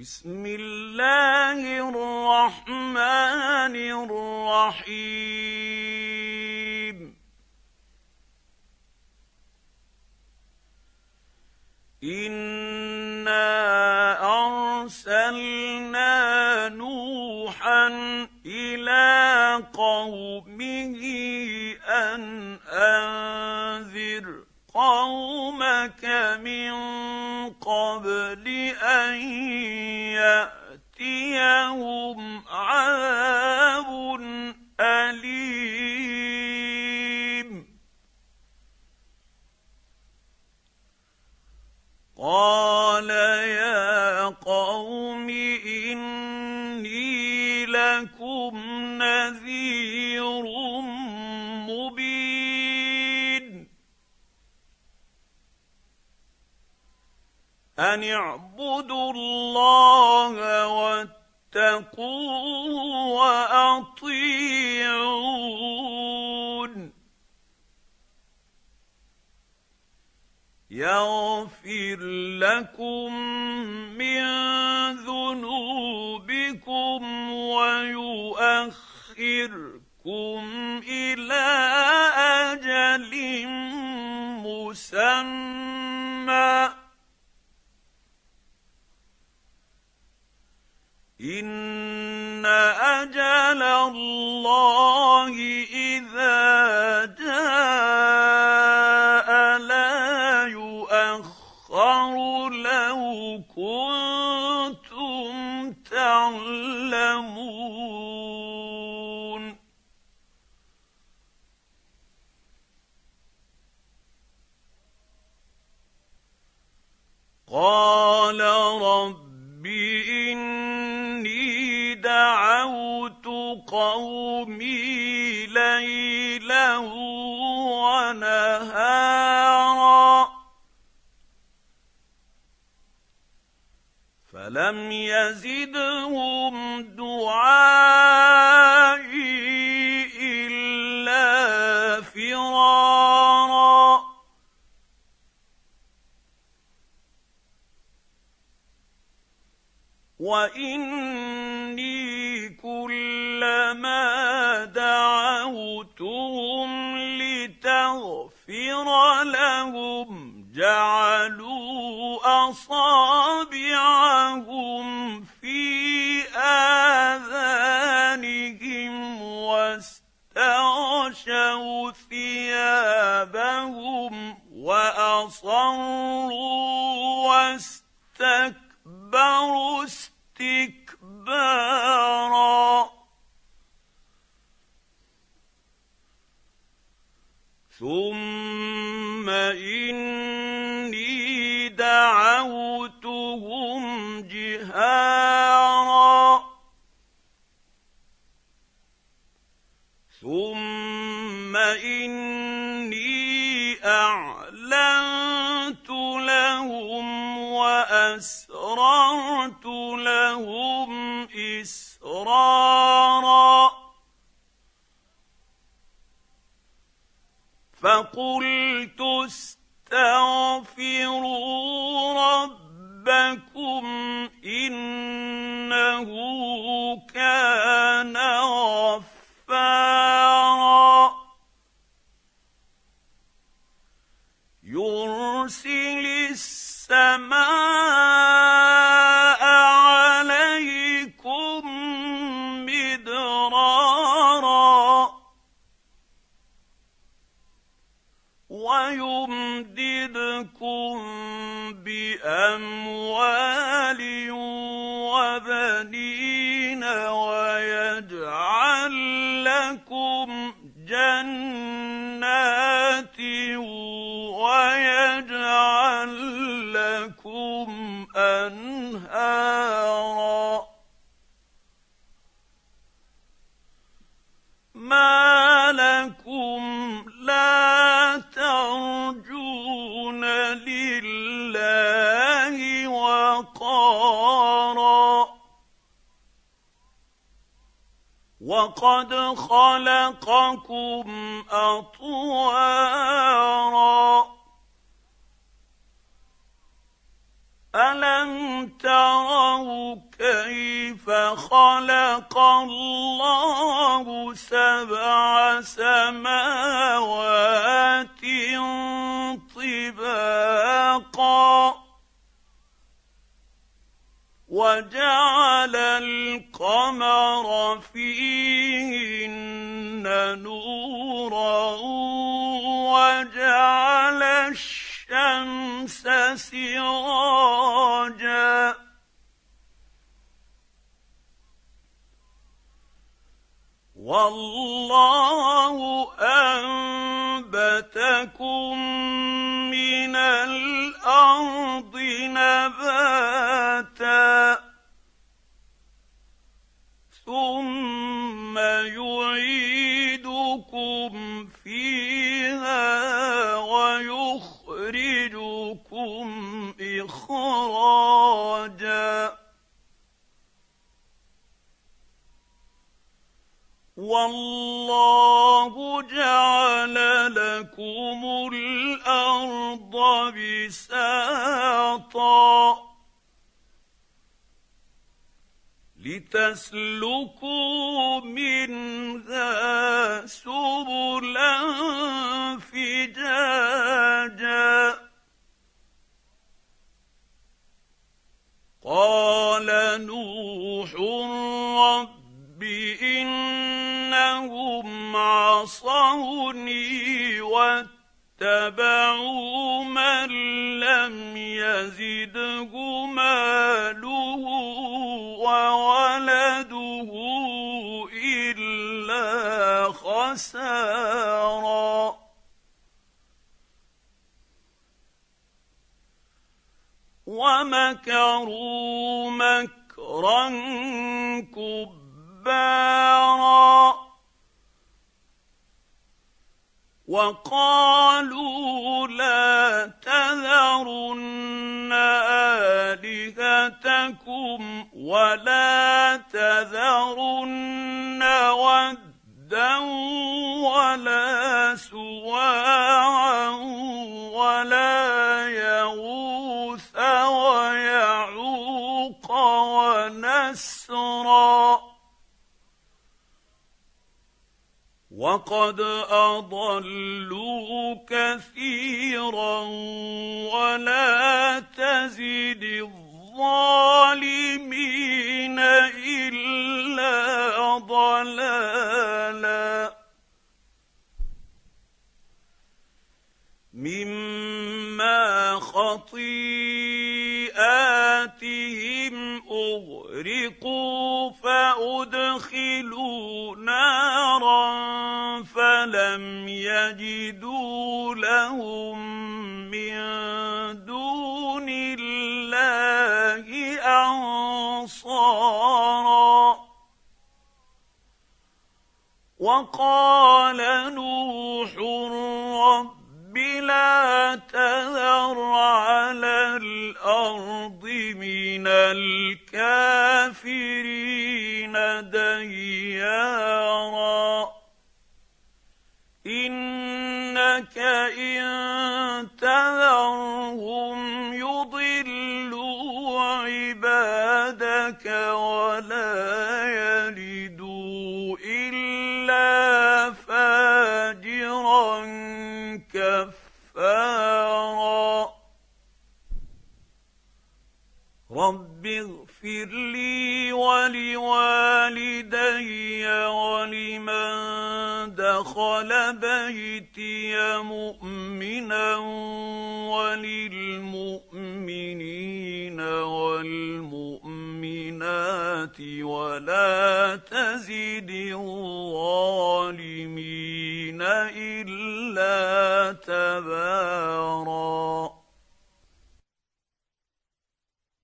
بسم الله الرحمن الرحيم. انا ارسلنا نوحا إلى قومه ان اعبدوا الله واتقوه واطيعون يغفر لكم من ذنوبكم ويؤخركم إلى أجل مسمى ان أجل الله اذا جاء لا يؤخر لو كنتم تعلمون قومي ليلا ونهارا. فلم يزدهم دعائي إلا فرارا. واني لهم جعلوا أصابعهم في آذانهم واستغشوا ثيابهم وأصروا واستكبروا استكبارا. ثم جهارا. ثم إني أعلنت لهم وأسررت لهم إسرارا. فقلت استغفروا ربكم انه كان ويمددكم بأموال وبنين ويجعل وقارا وقد خلقكم أطوارا. ألم تروا كيف خلق الله سبع سماوات وجعل القمر فيهن نورا وجعل الشمس سراجا. والله أنبتكم من الأرض نباتا ثم يعيدكم فيها ويخرجكم إخراجا. والله جعل لكم الأرض بساطا لتسلكوا منها سبلا فجاجا. قال نوح رب إنهم عصوني واتبعوا من لم يزده ماله وولده إلا خسارا. ومكروا مكرا كبارا. وقالوا لا تذرن آلهتكم ولا تذرن ودا ولا سواعا وقد اضلوا كثيرا ولا تزد الظالمين الا ضلالا مما خطيئاتهم اغرقوا فادخلوا نارا فلم يجدوا لهم من دون الله انصارا وقال نوح رب لا تذر على الأرض من الكافرين ديارا انك ان تذرهم يضلوا عبادك ولا يلدوا الا فاجرا كفارا رب اغفر بيتي مؤمنا وللمؤمنين والمؤمنات ولا تزد الظالمين إلا تبارا